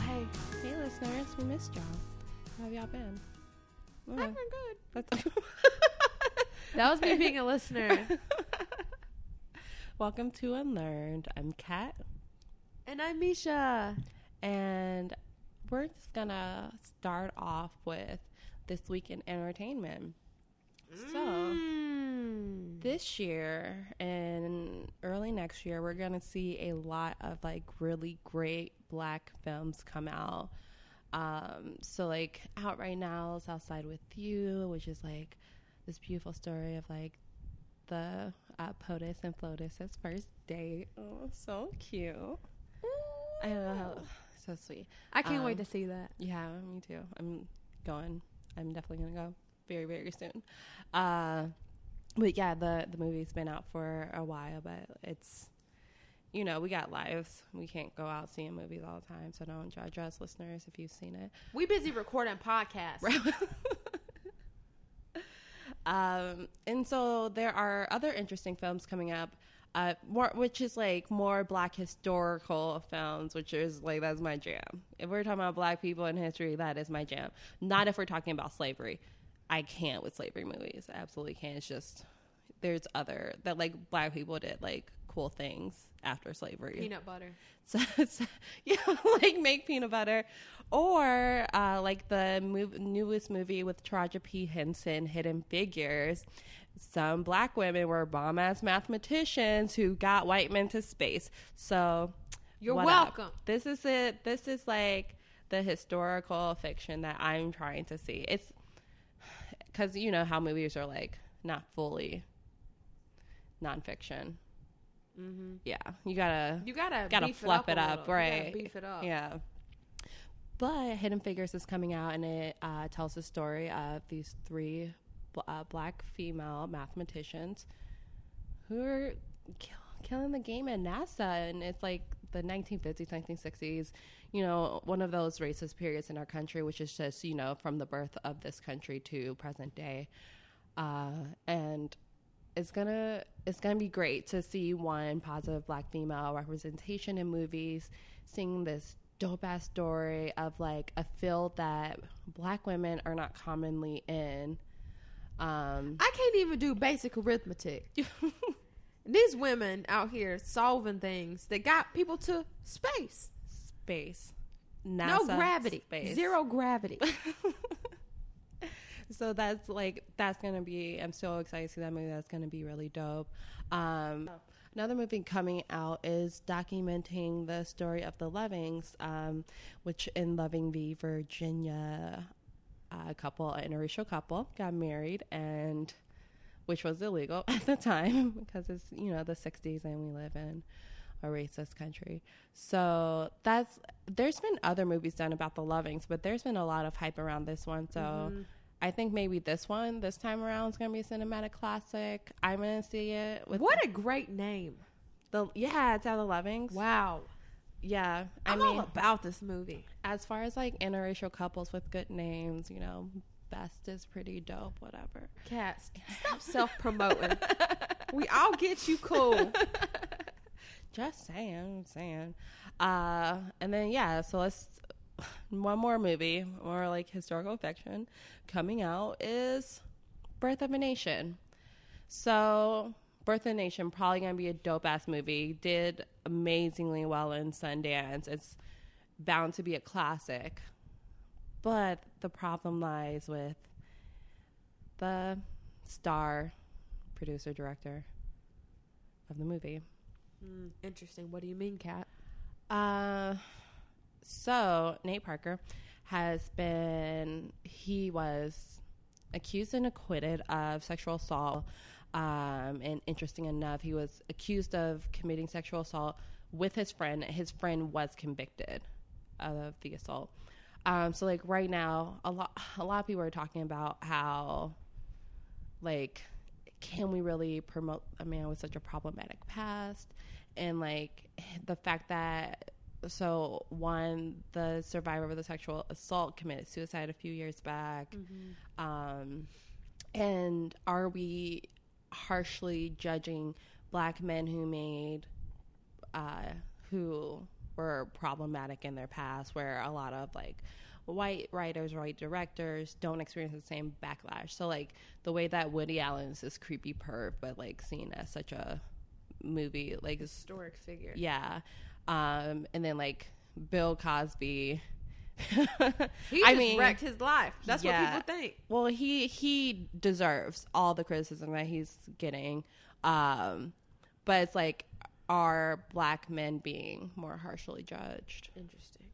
Hey. Hey, listeners, we missed y'all. How have y'all been? I've been good. That's That was me being a listener. Welcome to Unlearned. I'm Kat, And I'm Mesha. and we're just gonna start off with this week in entertainment. So, Mm. this year and early next year, we're gonna see a lot of like really great black films come out. Um, so like out right now, Southside with You, which is like this beautiful story of like the uh, POTUS and FLOTUS's first date. Oh, so cute. I know so sweet. I can't wait Um, to see that. Yeah, me too. I'm going. I'm definitely gonna go very, very soon. Uh, but yeah, the the movie's been out for a while, but it's you know we got lives. We can't go out seeing movies all the time, so don't judge us, listeners, if you've seen it. We busy recording podcasts. Um, and so there are other interesting films coming up. Uh, more, which is like more black historical films, which is like that's my jam. If we're talking about black people in history, that is my jam. Not if we're talking about slavery. I can't with slavery movies. I absolutely can't. It's just there's other that like black people did like cool things after slavery. Peanut butter. So, so yeah, like make peanut butter, or uh, like the newest movie with Taraji P Henson, Hidden Figures. Some black women were bomb ass mathematicians who got white men to space. So You're what up? welcome. This is it. This is like the historical fiction that I'm trying to see. It's because you know how movies are like not fully nonfiction. Mm-hmm. Yeah, you gotta You gotta gotta beef fluff it it up, a up, right? beef it up. Yeah. But Hidden Figures is coming out, and it uh, tells the story of these three bl- uh, black female mathematicians who are kill- killing the game at NASA, and it's like the 1950s, 1960s. You know, one of those racist periods in our country, which is just you know from the birth of this country to present day, uh, and it's gonna it's gonna be great to see one positive black female representation in movies, seeing this dope ass story of like a field that black women are not commonly in. Um, I can't even do basic arithmetic. These women out here solving things that got people to space. Space, no gravity. space. Zero gravity. so that's like that's gonna be i'm so excited to see that movie that's gonna be really dope um another movie coming out is documenting the story of the lovings um which in loving v virginia a couple an interracial couple got married and which was illegal at the time because it's you know the 60s and we live in a racist country. So that's there's been other movies done about the Lovings, but there's been a lot of hype around this one. So Mm-hmm. I think maybe this one this time around is gonna be a cinematic classic. I'm gonna see it with what a great name. the yeah, it's out of the Lovings. Wow. Yeah, I I'm mean, all about this movie. as far as like interracial couples with good names, you know, best is pretty dope. Whatever. Cats, stop self promoting. we all get you cool. Just saying, saying. Uh, and then yeah, so let's one more movie, more like historical fiction coming out is Birth of a Nation. So Birth of a Nation probably gonna be a dope ass movie. Did amazingly well in Sundance. It's bound to be a classic. But the problem lies with the star, producer, director of the movie. Mm, interesting. What do you mean, Kat? Uh, so Nate Parker has been he was accused and acquitted of sexual assault. Um, and interesting enough, he was accused of committing sexual assault with his friend. His friend was convicted of the assault. Um, so like right now, a lot a lot of people are talking about how like can we really promote a man with such a problematic past and like the fact that so one the survivor of the sexual assault committed suicide a few years back. Um and are we harshly judging black men who made uh who were problematic in their past, where a lot of like white writers, white directors don't experience the same backlash. So like the way that Woody Allen is this creepy perv, but like seen as such a movie, like Historic figure. yeah, um, and then like Bill Cosby. He I mean, wrecked his life. That's yeah. what people think. well, he he deserves all the criticism that he's getting, um, but it's like are black men being more harshly judged? Interesting.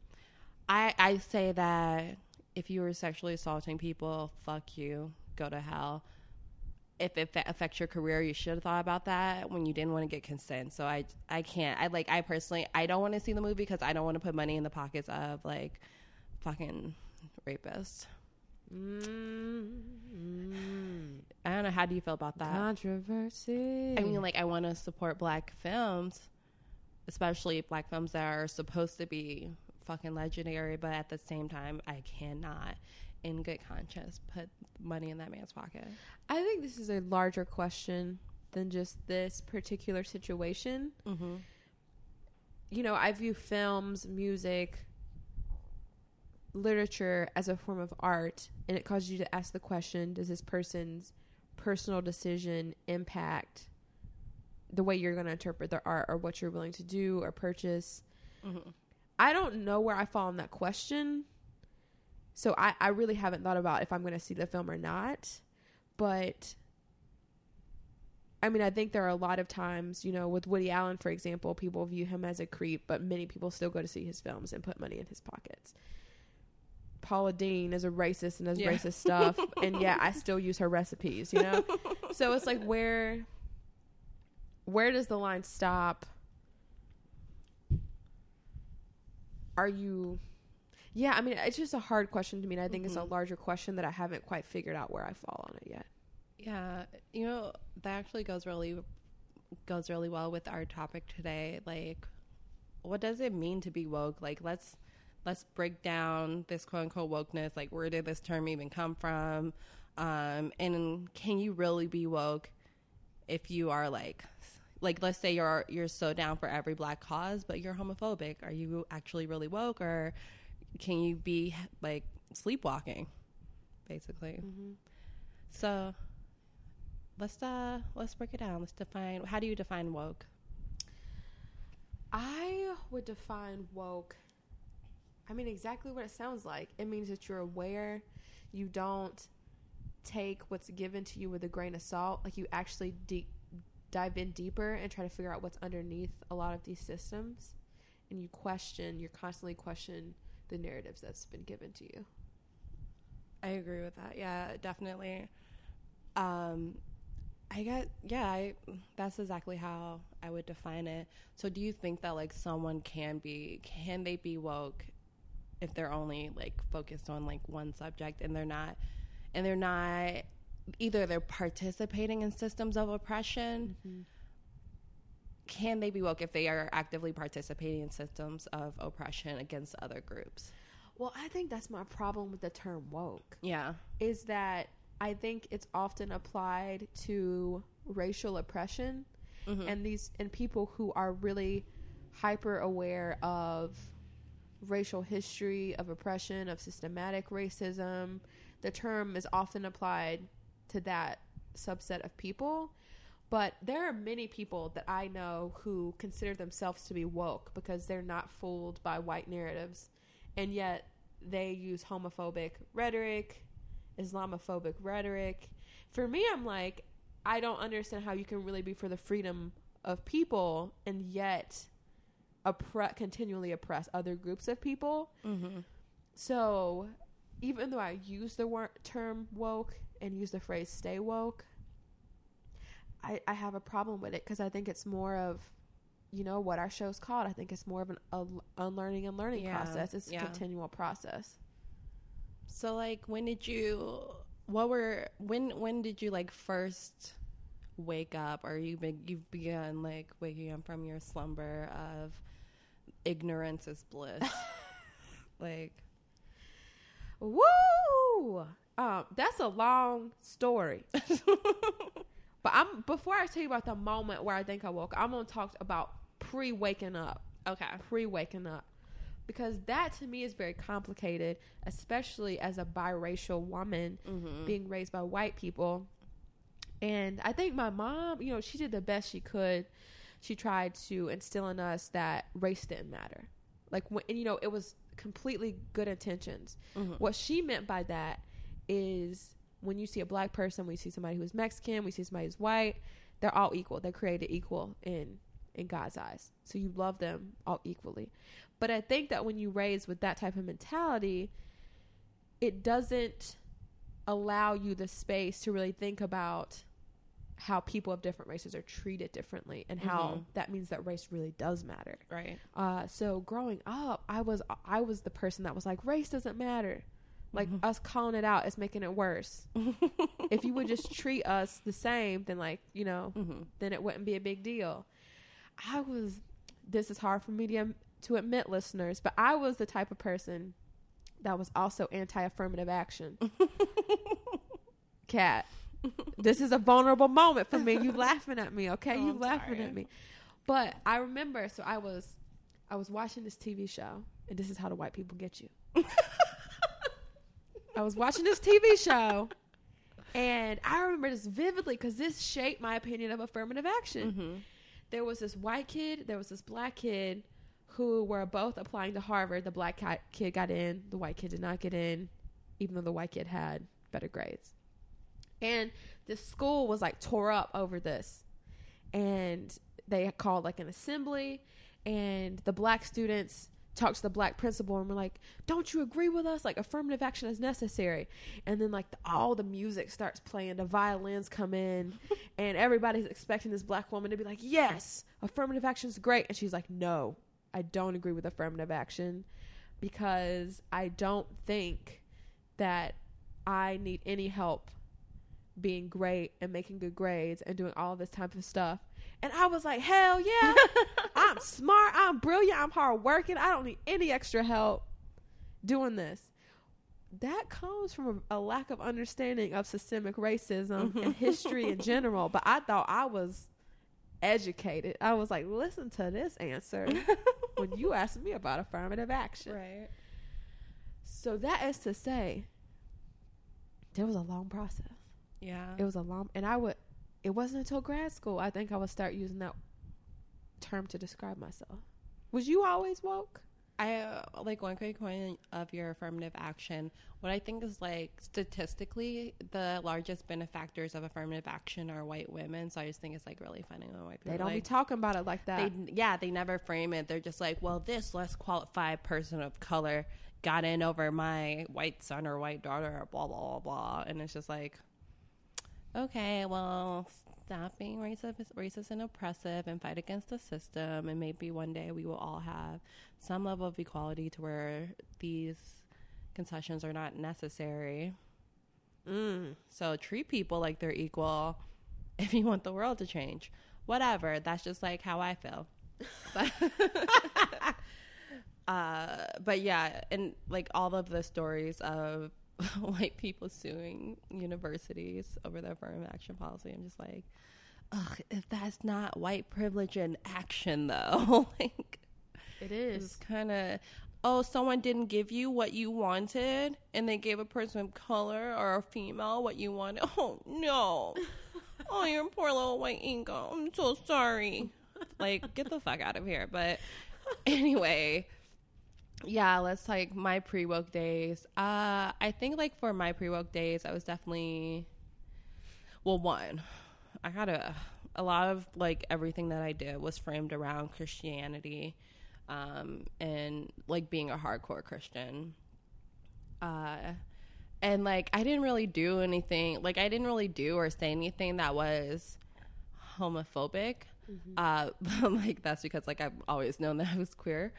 I I say that if you were sexually assaulting people, fuck you, go to hell. If it fa- affects your career, you should have thought about that when you didn't want to get consent. So I I can't. I like I personally I don't want to see the movie because I don't want to put money in the pockets of like fucking rapists. Mm, I don't know. How do you feel about that? Controversy. I mean, like, I want to support black films, especially black films that are supposed to be fucking legendary, but at the same time, I cannot, in good conscience, put money in that man's pocket. I think this is a larger question than just this particular situation. Mm-hmm. You know, I view films, music, literature as a form of art, and it causes you to ask the question Does this person's personal decision impact the way you're going to interpret their art or what you're willing to do or purchase? Mm-hmm. I don't know where I fall on that question. So I, I really haven't thought about if I'm going to see the film or not. But I mean, I think there are a lot of times, you know, with Woody Allen, for example, people view him as a creep, but many people still go to see his films and put money in his pockets. Paula Deen is a racist and does Yeah. racist stuff, and yet I still use her recipes, you know? so it's like where where does the line stop? Are you Yeah, I mean it's just a hard question to me and I think it's a Mhm. larger question that I haven't quite figured out where I fall on it yet. Yeah, you know that actually goes really goes really well with our topic today. Like, what does it mean to be woke? Like, let's let's break down this quote unquote wokeness. Like, where did this term even come from? Um, and can you really be woke if you are like like let's say you're you're so down for every black cause but you're homophobic are you actually really woke or can you be like sleepwalking basically so let's uh let's break it down. Let's define how do you define woke? I would define woke. I mean, exactly what it sounds like. It means that you're aware, you don't take what's given to you with a grain of salt. Like, you actually deep, dive in deeper and try to figure out what's underneath a lot of these systems. And you question, you're constantly question the narratives that's been given to you. I agree with that. Yeah, definitely. Um I get yeah, I that's exactly how I would define it. So do you think that like someone can be can they be woke if they're only like focused on like one subject and they're not and they're not either they're participating in systems of oppression can they be woke if they are actively participating in systems of oppression against other groups? Well, I think that's my problem with the term woke. Yeah. is that I think it's often applied to racial oppression Mhm. and these and people who are really hyper aware of racial history of oppression of systematic racism the term is often applied to that subset of people but there are many people that I know who consider themselves to be woke because they're not fooled by white narratives and yet they use homophobic rhetoric Islamophobic rhetoric. For me, I'm like, I don't understand how you can really be for the freedom of people and yet oppre- continually oppress other groups of people. Mm-hmm. So, even though I use the word term woke and use the phrase stay woke, I, I have a problem with it because I think it's more of, you know, what our show's called. I think it's more of an a, unlearning and learning Yeah, process. It's yeah. a continual process. So like when did you what were when when did you like first wake up or you be, you've begun like waking up from your slumber of ignorance is bliss? like Woo! Um, that's a long story. but I'm before I tell you about the moment where I think I woke, I'm gonna talk about pre waking up Okay. pre waking up. Because that to me is very complicated, especially as a biracial woman Mm-hmm. being raised by white people. And I think my mom, you know, she did the best she could. She tried to instill in us that race didn't matter. Like, when, and, you know, it was completely good intentions. Mhm. What she meant by that is when you see a black person, we see somebody who's Mexican, we see somebody who's white, they're all equal. They're created equal in in God's eyes. So you love them all equally. But I think that when you raise with that type of mentality, it doesn't allow you the space to really think about how people of different races are treated differently and how Mhm. that means that race really does matter. Right. Uh, so growing up, I was I was the person that was like, race doesn't matter. Like Mhm. us calling it out is making it worse. if you would just treat us the same, then like you know, mm-hmm. then it wouldn't be a big deal. I was. This is hard for me to to admit, listeners, but I was the type of person that was also anti-affirmative action. Kat, this is a vulnerable moment for me. You laughing at me, okay? Oh, you I'm laughing sorry. at me. But I remember, so I was, I was watching this TV show, and this is how the white people get you. I was watching this TV show, and I remember this vividly because this shaped my opinion of affirmative action. Mm-hmm. There was this white kid, there was this black kid who were both applying to Harvard. The black kid got in, the white kid did not get in, even though the white kid had better grades. And the school was like tore up over this. And they called like an assembly, and the black students talked to the black principal and we're like, "Don't you agree with us? Like affirmative action is necessary." And then like the, all the music starts playing, the violins come in, and everybody's expecting this black woman to be like, "Yes, affirmative action is great," and she's like, "No, I don't agree with affirmative action because I don't think that I need any help being great and making good grades and doing all this type of stuff." And I was like, "Hell yeah!" I'm smart, I'm brilliant, I'm hardworking. I don't need any extra help doing this. That comes from a, a lack of understanding of systemic racism and mm-hmm. history in general. But I thought I was educated. I was like, listen to this answer when you asked me about affirmative action. right. So that is to say, there was a long process. Yeah. It was a long, and I would. It wasn't until grad school I think I would start using that term to describe myself. Was you always woke? I uh, like one quick point of your affirmative action. What I think is like statistically, the largest benefactors of affirmative action are white women. So I just think it's like really funny when white people They don't be talking about it like that. they yeah they never frame it. They're just like, well, this less qualified person of color got in over my white son or white daughter, or blah blah blah blah, and it's just like, okay, well, stop being racist, racist and oppressive, and fight against the system, and maybe one day we will all have some level of equality to where these concessions are not necessary. mm. So treat people like they're equal if you want the world to change. Whatever. That's just like how I feel. But, uh, but yeah, and like all of the stories of white people suing universities over their affirmative action policy, I'm just like, ugh, if that's not white privilege in action, though, like It it's kind of oh someone didn't give you what you wanted and they gave a person of color or a female what you wanted. Oh no. Oh your poor little white ego oh, i'm so sorry. Like get the fuck out of here. But anyway yeah let's like my pre-woke days uh i think like for my pre-woke days i was definitely well one i had a a lot of like everything that i did was framed around christianity um, and like being a hardcore Christian. Uh, and like I didn't really do anything, like I didn't really do or say anything that was homophobic. Uh, but like that's because like I've always known that I was queer.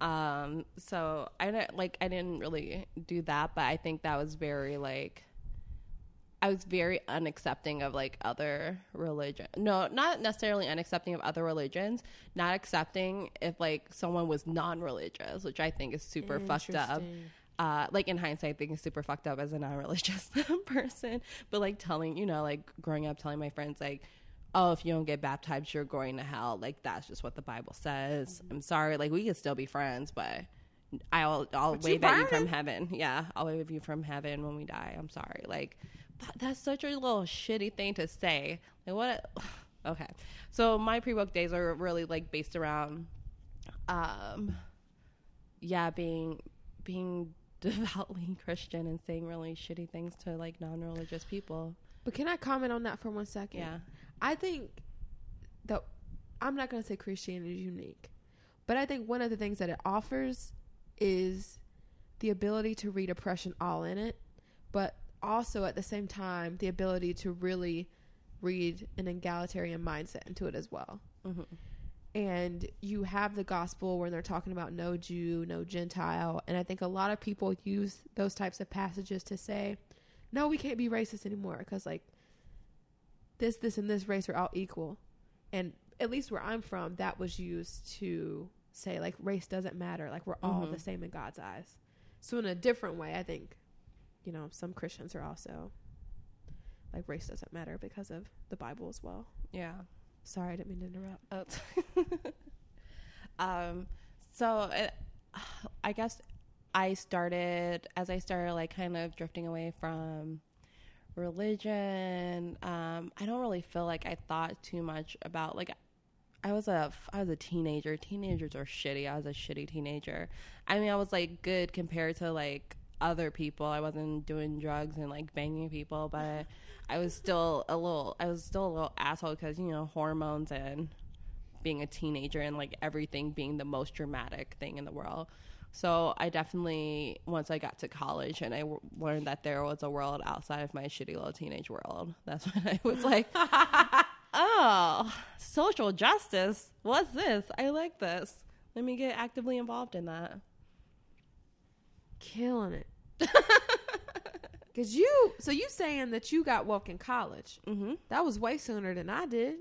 Um, so I don't like I didn't really do that, but I think that was very like I was very unaccepting of like other religion. No, not necessarily unaccepting of other religions. Not accepting if like someone was non-religious, which I think is super fucked up. Uh, like in hindsight, I think it's super fucked up as a non-religious person. But like telling, you know, like growing up, telling my friends like, oh, if you don't get baptized, you're going to hell. Like that's just what the Bible says. I'm sorry. Like we can still be friends, but I'll I'll But you wave at you from heaven. Yeah, I'll wave at you from heaven when we die. I'm sorry. Like that, that's such a little shitty thing to say. Like what? Okay, so my pre-woke days are really like based around, um, yeah, being being devoutly Christian and saying really shitty things to like non-religious people. But can I comment on that for one second? Yeah. I think that I'm not going to say Christianity is unique, but I think one of the things that it offers is the ability to read oppression all in it, but also at the same time the ability to really read an egalitarian mindset into it as well. Mhm. And you have the gospel where they're talking about no Jew, no Gentile, and I think a lot of people use those types of passages to say, no, we can't be racist anymore because like this, this, and this race are all equal. And at least where I'm from, that was used to say like race doesn't matter. Like we're all Mhm. the same in God's eyes. So in a different way, I think, you know, some Christians are also like race doesn't matter because of the Bible as well. Yeah. Sorry, I didn't mean to interrupt. Oh. um, so it, I guess I started as I started like kind of drifting away from religion. Um, I don't really feel like I thought too much about like I was a I was a teenager. Teenagers are shitty. I was a shitty teenager. I mean, I was like good compared to like other people. I wasn't doing drugs and like banging people, but I was still a little. I was still a little asshole because you know hormones and being a teenager and like everything being the most dramatic thing in the world. So I definitely once I got to college and I w- learned that there was a world outside of my shitty little teenage world. That's when I was like, oh, social justice. What's this? I like this. Let me get actively involved in that. Killing it. Cause you, so you saying that you got woke in college? Mm-hmm. That was way sooner than I did.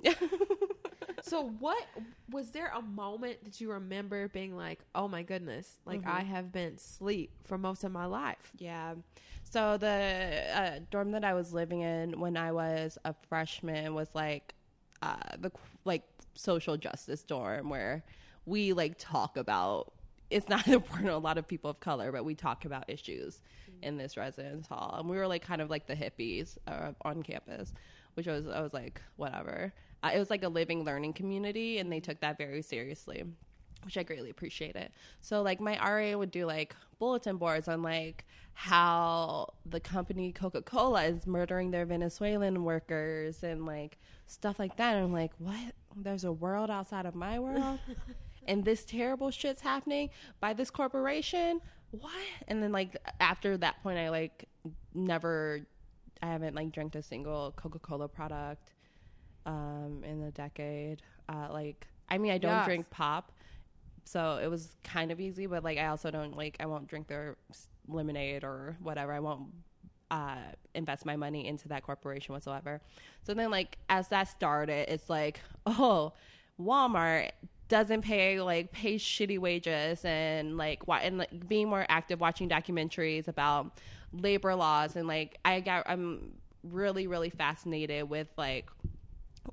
so what was there a moment that you remember being like, "Oh my goodness, like Mhm. I have been asleep for most of my life." Yeah. So the uh, dorm that I was living in when I was a freshman was like uh, the like social justice dorm where we like talk about. It's not important to a lot of people of color, but we talk about issues in this residence hall, and we were like kind of like the hippies uh, on campus, which was I was like whatever. Uh, it was like a living learning community, and they took that very seriously which I greatly appreciate it. So like my RA would do like bulletin boards on like how the company Coca-Cola is murdering their Venezuelan workers and like stuff like that. And I'm like, what? There's a world outside of my world and this terrible shit's happening by this corporation? What? And then like after that point I like never I haven't like drank a single Coca-Cola product um in a decade. Uh like I mean I don't Yes. drink pop so it was kind of easy but like i also don't like i won't drink their lemonade or whatever i won't uh, invest my money into that corporation whatsoever so then like as that started it's like oh walmart doesn't pay like pay shitty wages and like wa- and like being more active watching documentaries about labor laws and like i got i'm really really fascinated with like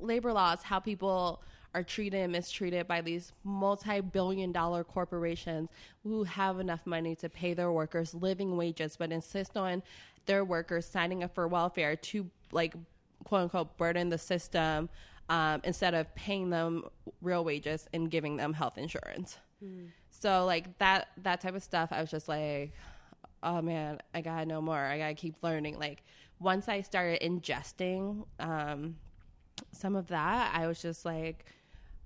labor laws, how people are treated and mistreated by these multi-billion dollar corporations who have enough money to pay their workers living wages but insist on their workers signing up for welfare to like quote unquote burden the system um, instead of paying them real wages and giving them health insurance. So like that that type of stuff i was just like oh man i gotta know more. I gotta keep learning. Like once i started ingesting um, some of that i was just like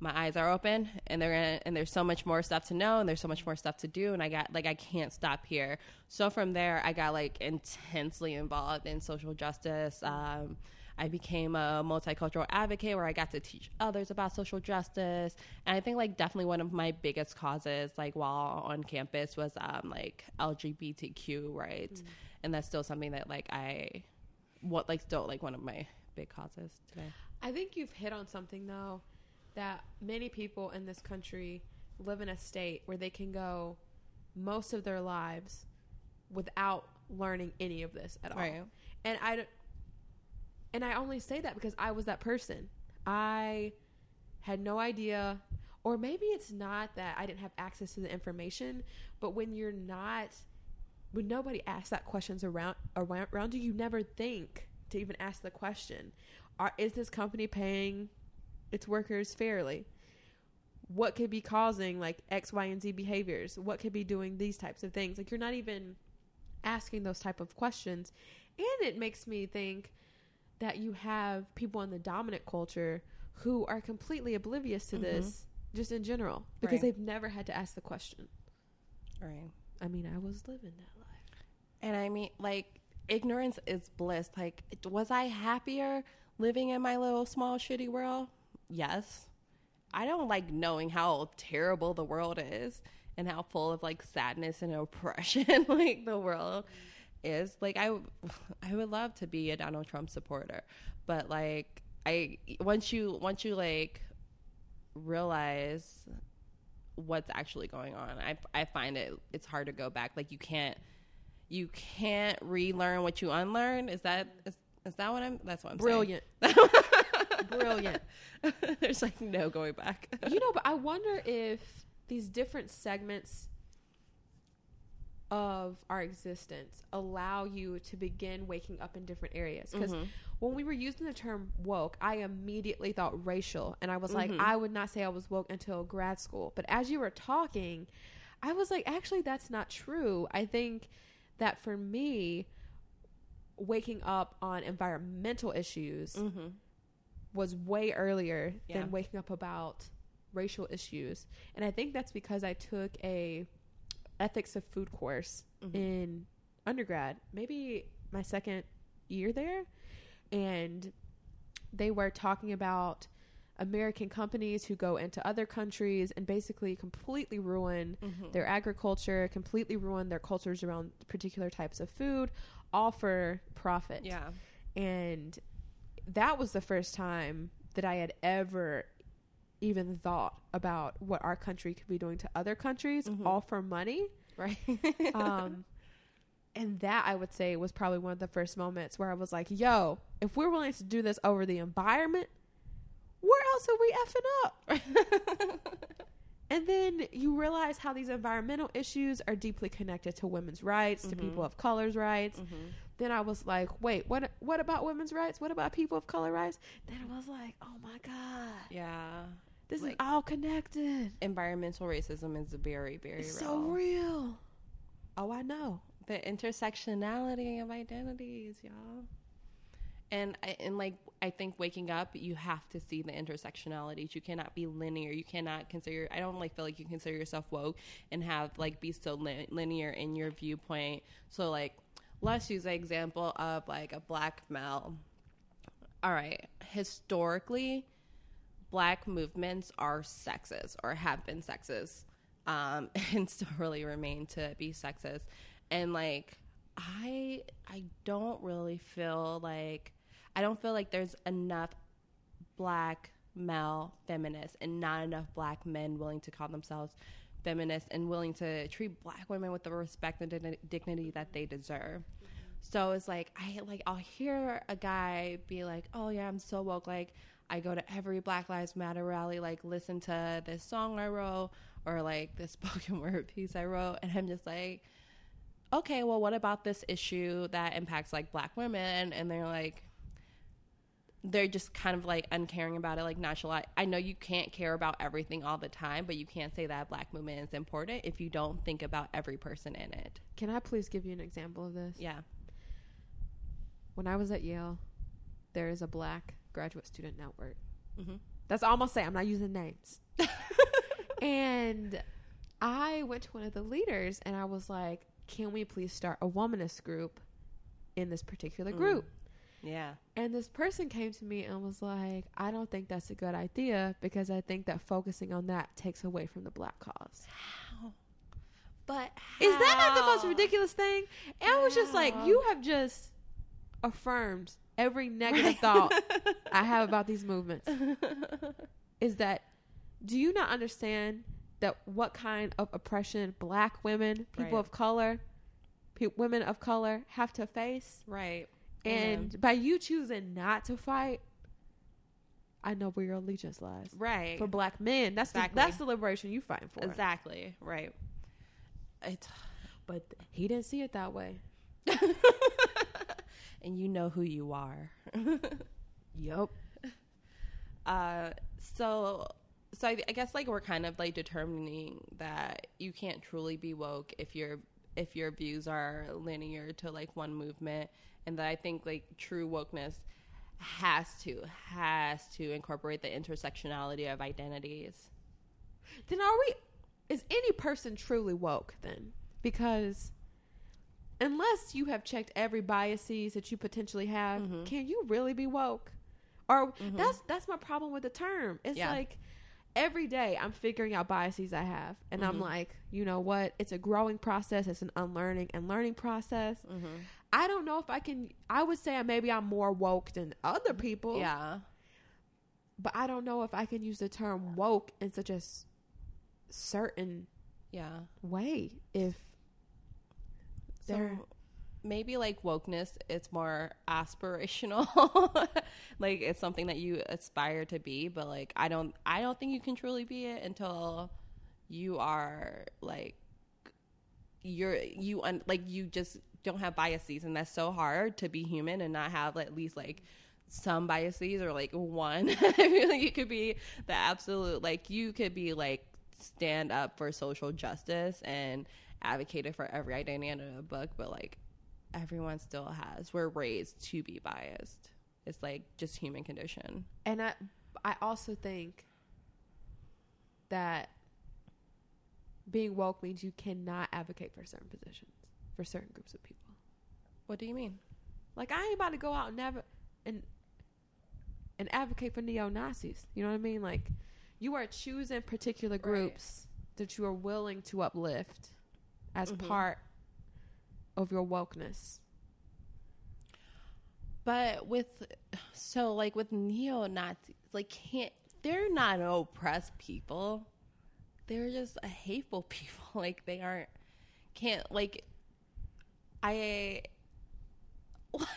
my eyes are open and they're gonna and there's so much more stuff to know and there's so much more stuff to do. And i got like i can't stop here. So from there i got like intensely involved in social justice um, i became a multicultural advocate where i got to teach others about social justice and i think like definitely one of my biggest causes like while on campus was um, like lgbtq rights and that's still something that like i what like still like one of my big causes today I think you've hit on something though that many people in this country live in a state where they can go most of their lives without learning any of this at all. Right. And I and I only say that because I was that person. I had no idea, or maybe it's not that I didn't have access to the information, but when you're not, when nobody asks that questions around around, around you, you never think to even ask the question: Are is this company paying its workers fairly? What could be causing like X, Y, and Z behaviors? What could be doing these types of things? Like you're not even asking those type of questions, and it makes me think that you have people in the dominant culture who are completely oblivious to Mhm. this just in general because Right. they've never had to ask the question. Right. I mean, I was living that life. And I mean, like, ignorance is bliss. Like, was I happier living in my little small shitty world? Yes. I don't like knowing how terrible the world is and how full of like sadness and oppression like the world is. Like, I I would love to be a Donald Trump supporter, but like, I once you once you like realize what's actually going on, I I find it it's hard to go back. Like, you can't you can't relearn what you unlearn. Is that is, is that what I'm? That's what I'm Brilliant. saying. Brilliant. There's like no going back. you know, but I wonder if these different segments of our existence allow you to begin waking up in different areas. Because Mhm. when we were using the term woke, I immediately thought racial. And I was like, Mhm. I would not say I was woke until grad school. But as you were talking, I was like, actually, that's not true. I think that for me, waking up on environmental issues Mm-hmm. was way earlier Yeah. than waking up about racial issues. And I think that's because I took a ethics of food course Mhm. in undergrad, maybe my second year there, and they were talking about American companies who go into other countries and basically completely ruin Mm-hmm. their agriculture, completely ruin their cultures around particular types of food, all for profit. Yeah. And that was the first time that I had ever even thought about what our country could be doing to other countries, Mhm. all for money. Right. Um, and that I would say was probably one of the first moments where I was like, yo, if we're willing to do this over the environment, where else are we effing up? And then you realize how these environmental issues are deeply connected to women's rights, to Mhm. people of color's rights. Mhm. Then I was like, wait, what what about women's rights? What about people of color rights? Then I was like, oh my God. Yeah. This is all connected. Environmental racism is very, very It's real. so real. Oh, I know. the intersectionality of identities, y'all. And I, and like I think waking up, you have to see the intersectionalities. You cannot be linear. You cannot consider. I don't like feel like you consider yourself woke and have like be so li- linear in your viewpoint. So like, let's use an example of like a black male. All right, historically, black movements are sexist or have been sexist um, and still really remain to be sexist and like i i don't really feel like i don't feel like there's enough black male feminists and not enough black men willing to call themselves feminists and willing to treat black women with the respect and digni- dignity that they deserve so it's like I like I'll hear a guy be like, "Oh yeah, I'm so woke." Like I go to every Black Lives Matter rally, like listen to this song I wrote or like this spoken word piece I wrote, and I'm just like, "Okay, well, what about this issue that impacts like Black women?" And they're like, they're just kind of like uncaring about it, like nonchalant. I know you can't care about everything all the time, but you can't say that Black movement is important if you don't think about every person in it. Can I please give you an example of this? Yeah. When I was at Yale, there is a black graduate student network. hmm That's all I'm gonna say. I'm not using names. and I went to one of the leaders and I was like, "Can we please start a womanist group in this particular Mm. group?" Yeah. And this person came to me and was like, "I don't think that's a good idea because I think that focusing on that takes away from the black cause." How? But Is that not the most ridiculous thing? And I was just like, "You have just affirmed every negative thought I have about these movements." is that do you not understand that what kind of oppression black women people Right. of color pe- women of color have to face right. and by you choosing not to fight I know where your allegiance lies. Right. For black men, that's Exactly. the, that's the liberation you fight for. Exactly. Right. It's, But he didn't see it that way. and you know who you are. Yep. Uh, so, so I, I guess like we're kind of like determining that you can't truly be woke if your if your views are linear to like one movement, and that I think like true wokeness has to has to incorporate the intersectionality of identities. Then are we? Is any person truly woke then? Because unless you have checked every biases that you potentially have, Mhm. can you really be woke? Or that's that's my problem with the term. It's Yeah. like every day I'm figuring out biases I have, and I'm Mhm. like, you know what? It's a growing process. It's an unlearning and learning process. Mm-hmm. I don't know if I can. I would say maybe I'm more woke than other people. Yeah. but I don't know if I can use the term woke in such a certain Yeah. way. If There- So maybe like wokeness it's more aspirational. like it's something that you aspire to be, but like I don't I don't think you can truly be it until you are like you're you un, like you just don't have biases and that's so hard to be human and not have at least like some biases or like one. I feel like you could be the absolute like you could be like stand up for social justice and advocated for every identity in a book, but like everyone still has. We're raised to be biased. It's like just human condition. and I, I also think that being woke means you cannot advocate for certain positions for certain groups of people. What do you mean? Like I ain't about to go out and adv- and and advocate for neo Nazis. You know what I mean? Like you are choosing particular groups that you are willing to uplift as Mhm. part of your wokeness. But with so like with neo Nazis, like can't they're not oppressed people. They're just a hateful people. Like they aren't can't like I what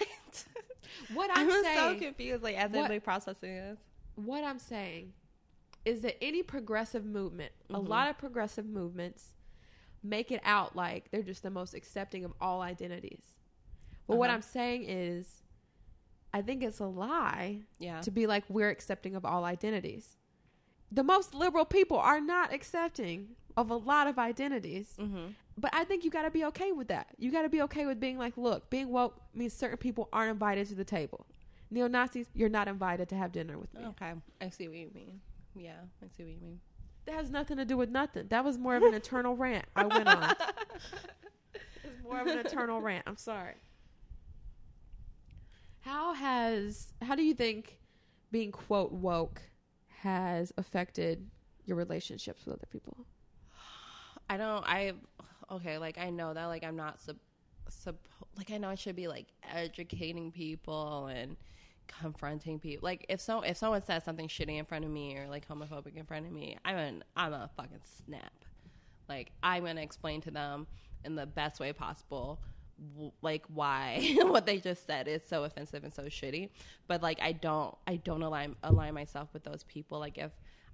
What I'm, I'm, so confused like as what- I'm like processing this. what I'm saying is that any progressive movement, a Mhm. lot of progressive movements make it out like they're just the most accepting of all identities. But what Uh-huh. I'm saying is I think it's a lie Yeah. to be like we're accepting of all identities. The most liberal people are not accepting of a lot of identities. mm-hmm. But I think you got to be okay with that. You got to be okay with being like, look, being woke means certain people aren't invited to the table. Neo Nazis, you're not invited to have dinner with me. Okay. I see what you mean. Yeah, I see what you mean. That has nothing to do with nothing. That was more of an eternal rant I went on. It's more of an eternal rant. I'm sorry. How has how do you think being quote woke has affected your relationships with other people? I don't. I okay. Like I know that. Like I'm not sub. sub like I know I should be like educating people and confronting people. Like if so, if someone says something shitty in front of me or like homophobic in front of me, I'm an I'm a fucking snap. Like I'm gonna explain to them in the best way possible. w- Like why what they just said is so offensive and so shitty, but like I don't I don't align align myself with those people. Like if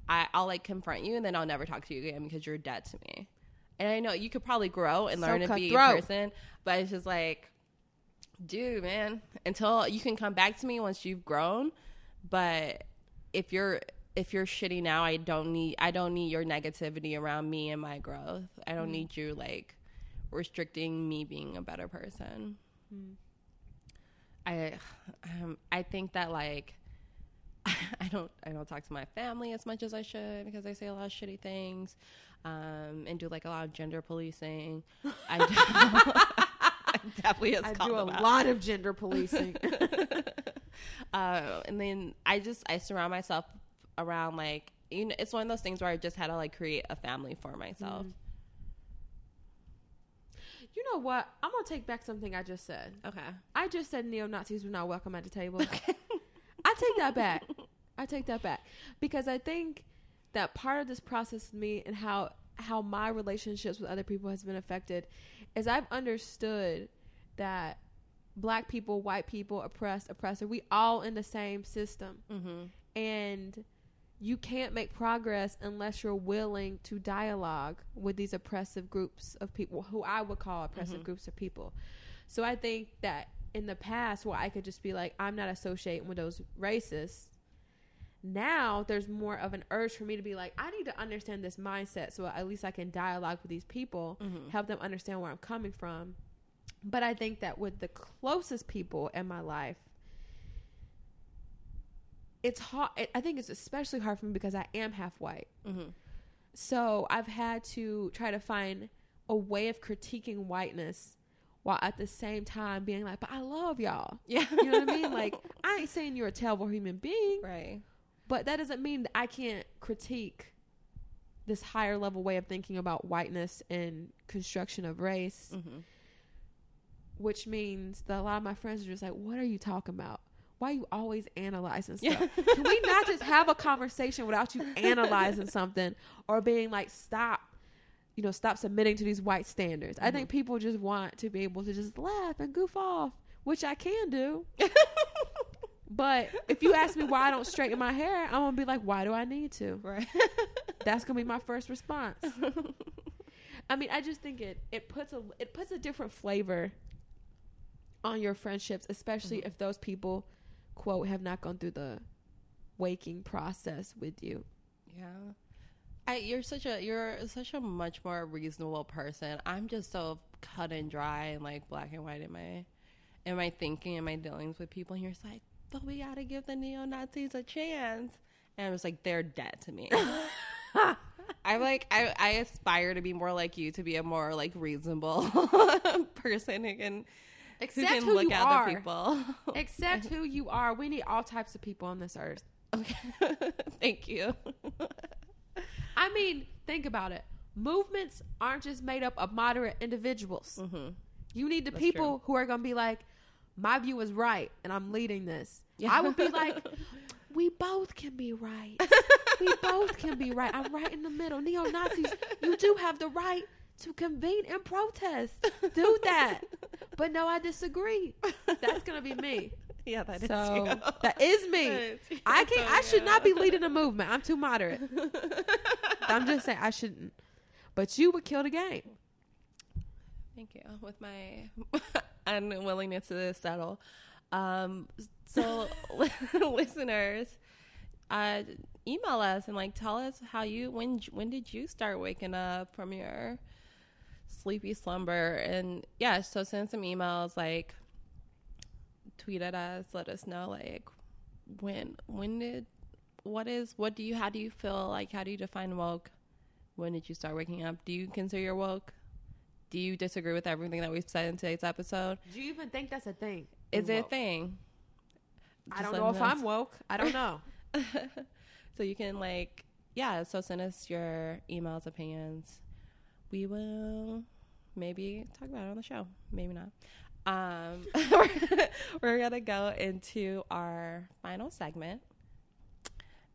I, I'll like confront you and then I'll never talk to you again because you're dead to me. And I know you could probably grow and So learn to be a person, but it's just like, dude, man, until you can come back to me once you've grown. But if you're if you're shitty now, I don't need I don't need your negativity around me and my growth. I don't need you like restricting me being a better person. I um, I think that like I don't I don't talk to my family as much as I should because I say a lot of shitty things um, and do like a lot of gender policing. I definitely has I called do a out. lot of gender policing. uh, and then I just I surround myself around like you know it's one of those things where I just had to like create a family for myself. you know what? I'm gonna take back something I just said. Okay. I just said neo Nazis were not welcome at the table. I take that back. I take that back because I think that part of this process with me and how how my relationships with other people has been affected is I've understood that black people, white people, oppressed, oppressor. We all in the same system. Mm-hmm. And you can't make progress unless you're willing to dialogue with these oppressive groups of people who I would call oppressive Mhm. groups of people. So I think that in the past where I could just be like, I'm not associating with those racists. Now there's more of an urge for me to be like, I need to understand this mindset so at least I can dialogue with these people Mm-hmm. help them understand where I'm coming from. But I think that with the closest people in my life, it's hard. I think it's especially hard for me because I am half white. Mm-hmm. So I've had to try to find a way of critiquing whiteness while at the same time being like, but I love y'all. Yeah. You know what I mean? Like, I ain't saying you're a terrible human being, right. but that doesn't mean that I can't critique this higher level way of thinking about whiteness and construction of race Mm-hmm. Which means that a lot of my friends are just like, "What are you talking about? Why are you always analyzing stuff? Can we not just have a conversation without you analyzing something or being like, stop, you know, stop submitting to these white standards?" I think mm-hmm. people just want to be able to just laugh and goof off, which I can do. But if you ask me why I don't straighten my hair, I'm gonna be like, "Why do I need to?" right. That's gonna be my first response. I mean, I just think it it puts a it puts a different flavor on your friendships, especially Mhm. if those people quote have not gone through the waking process with you. Yeah. I, you're such a you're such a much more reasonable person. I'm just so cut and dry and like black and white in my in my thinking and my dealings with people. And you're just like, but we gotta give the neo Nazis a chance. And I was like, they're dead to me. I'm like I, I aspire to be more like you, to be a more like reasonable person who can who Except can who look you at are. the people. Except who you are. We need all types of people on this earth. okay. Thank you. I mean, think about it. Movements aren't just made up of moderate individuals. hmm You need the That's people who are going to be like, my view is right, and I'm leading this. Yeah. I would be like, we both can be right. we both can be right. I'm right in the middle. Neo Nazis, you do have the right to convene and protest. Do that. But no, I disagree. That's going to be me. Yeah, that is so you. that is me. That is you. I can't. So, I should yeah. not be leading a movement. I'm too moderate. I'm just saying I shouldn't. But you would kill the game. Thank you. With my unwillingness to settle. Um, so, listeners, uh, email us and like tell us how you when when did you start waking up from your sleepy slumber? And yeah, so send some emails like tweet at us, let us know like when when did what is what do you how do you feel like how do you define woke? When did you start waking up? Do you consider your woke? Do you disagree with everything that we've said in today's episode? Do you even think that's a thing? Is Being it a woke? thing? I don't know if I'm woke. I don't know. so you can like yeah, so send us your emails, opinions. We will maybe talk about it on the show. Maybe not. Um we're, gonna go into our final segment.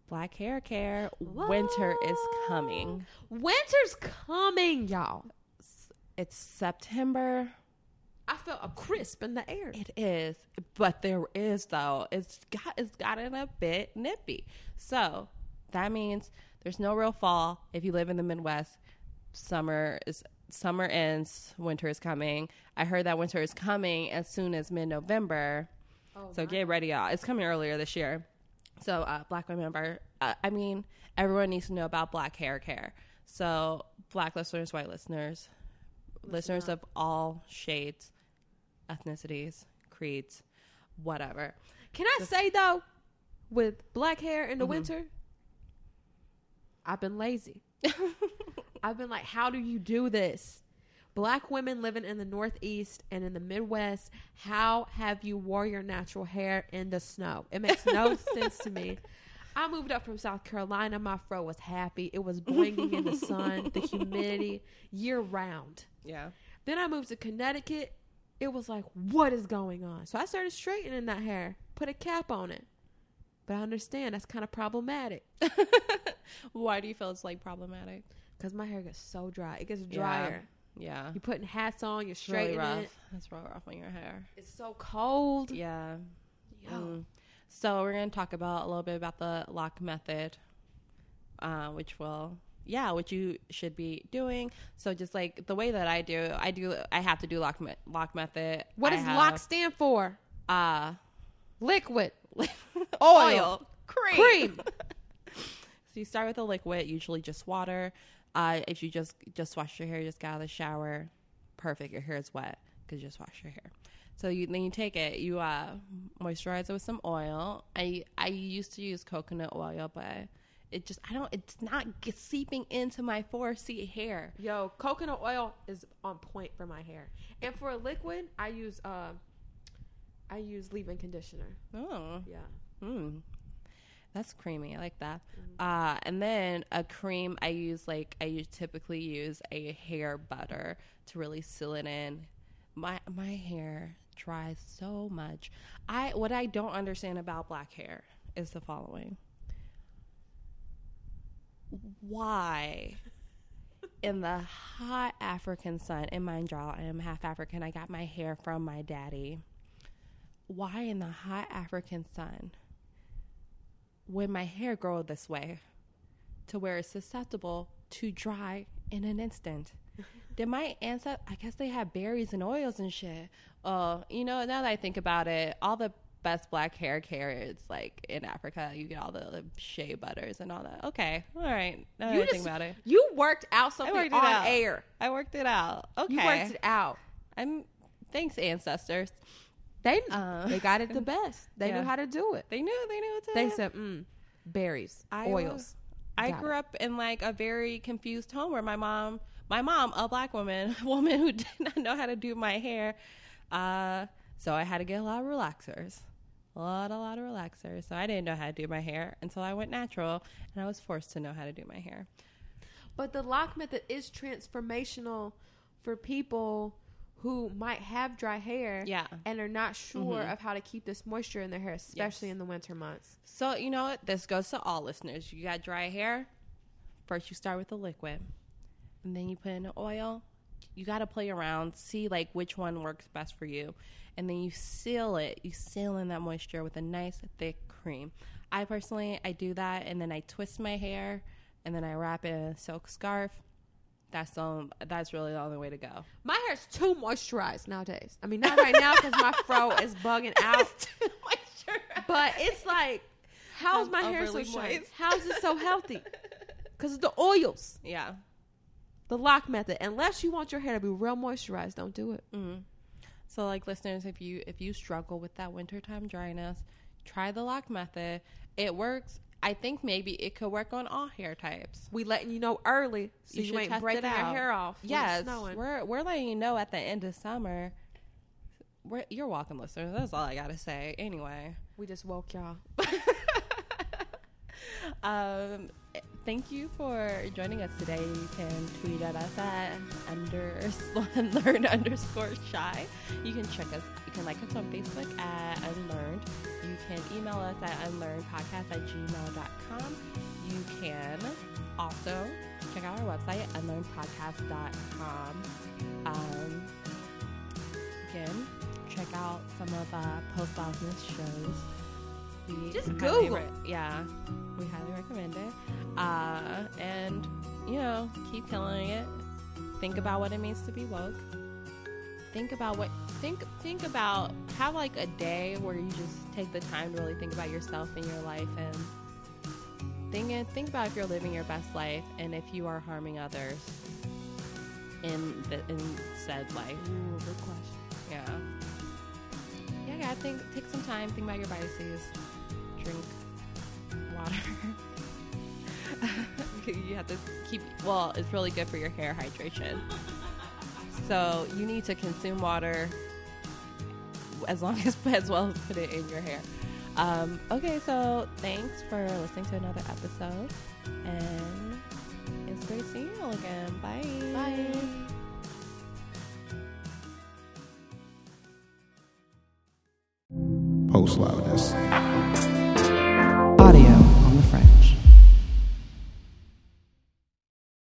Black hair care. Winter is coming. Winter's coming, y'all. It's September. I felt a crisp in the air. It is, but there is though. It's got it's gotten a bit nippy. So that means there's no real fall if you live in the Midwest. Summer is summer ends, winter is coming. I heard that winter is coming as soon as mid November. Oh, So get ready, y'all. It's coming earlier this year. So uh, Black Remember. Uh, I mean, everyone needs to know about Black hair care. So Black listeners, white listeners, listeners up. of all shades, ethnicities, creeds, whatever. Can I say though, with black hair in the Mhm. winter, I've been lazy. I've been like, how do you do this? Black women living in the Northeast and in the Midwest, how have you wore your natural hair in the snow? It makes no sense to me. I moved up from South Carolina. My fro was happy. It was blinging in the sun, the humidity, year round. Yeah. Then I moved to Connecticut. It was like, what is going on? So I started straightening that hair, put a cap on it. But I understand that's kind of problematic Why do you feel it's like problematic? Because my hair gets so dry. It gets drier. Yeah. You're putting hats on. You're It's really straightening rough. it. It's real rough on your hair. It's so cold. Yeah. Mm. So we're gonna talk about a little bit about the LOC method, uh, which will yeah, which you should be doing. So just like the way that I do, I do I have to do lock me- LOC method. What does have, lock stand for? Uh, Liquid. oil, cream. Cream. so you start with a liquid, usually just water. Uh, if you just just wash your hair, just got out of the shower, perfect. Your hair is wet because you just wash your hair. So you then you take it, you uh, moisturize it with some oil. I I used to use coconut oil, but it just I don't. It's not seeping into my 4C hair. Yo, coconut oil is on point for my hair. And for a liquid, I use uh I use leave-in conditioner. Oh, Yeah. Mm. That's creamy. I like that. Uh, and then a cream, I use like I typically use a hair butter to really seal it in. My my hair dries so much. I what I don't understand about black hair is the following. Why? In the hot African sun, and mind y'all, I am half African. I got my hair from my daddy why in the hot African sun would my hair grow this way to where it's susceptible to dry in an instant? Did my ancestors, I guess they had berries and oils and shit. Uh, you know, now that I think about it, all the best black hair care is like in Africa. You get all the, the shea butters and all that. Okay. All right. Now that You I think about it. You worked out something worked on out. air. I worked it out. Okay. You worked it out. I'm, thanks, ancestors. They Uh, they got it the best. They yeah. knew how to do it. They knew, they knew what to They said, mm, berries, I oils. I Got grew up in like a very confused home where my mom, my mom, a black woman, a woman who did not know how to do my hair, uh, so I had to get a lot of relaxers, a lot, a lot of relaxers. So I didn't know how to do my hair until I went natural, and I was forced to know how to do my hair. But the LOC method is transformational for people who might have dry hair Yeah. and are not sure Mhm. of how to keep this moisture in their hair, especially Yes. in the winter months. So you know what? This goes to all listeners. You got dry hair. First, you start with the liquid, and then you put in the oil. You got to play around, see like which one works best for you, and then you seal it. You seal in that moisture with a nice thick cream. I personally, I do that, and then I twist my hair, and then I wrap it in a silk scarf. That's the, that's really the only way to go. My hair's too moisturized nowadays. I mean, not right now because my fro is bugging out. But it's like, how's I'm my hair so moist. How's it so healthy? Because of the oils, yeah. the LOC method. Unless you want your hair to be real moisturized, don't do it. Mm. So, like listeners, if you if you struggle with that wintertime dryness, try the LOC method. It works. I think maybe it could work on all hair types. We letting you know early so You you, ain't breaking your hair off. Yes, we're we're letting you know at the end of summer. We're, you're welcome, listeners. That's all I gotta say. Anyway, We just woke y'all. um, thank you for joining us today. You can tweet at us at under unlearned underscore shy. You can check us. You can like us on Facebook at unlearned. You can email us at unlearnpodcast at gmail.com. You can also check out our website unlearnedpodcast.com. Um, again, check out some of uh, Post Loudness shows. We Just Google. re- yeah, we highly recommend it. Uh, and you know, keep killing it. Think about what it means to be woke. Think about what think think about have like a day where you just take the time to really think about yourself and your life and think and think about if you're living your best life and if you are harming others in the in said life. Ooh, good question. Yeah. Yeah, yeah. Think take some time. Think about your biases. Drink water. you have to keep. Well, it's really good for your hair hydration. So you need to consume water as long as as well as put it in your hair. Um, okay, so thanks for listening to another episode, and it's great seeing you all again. Bye. Bye. Post loudness.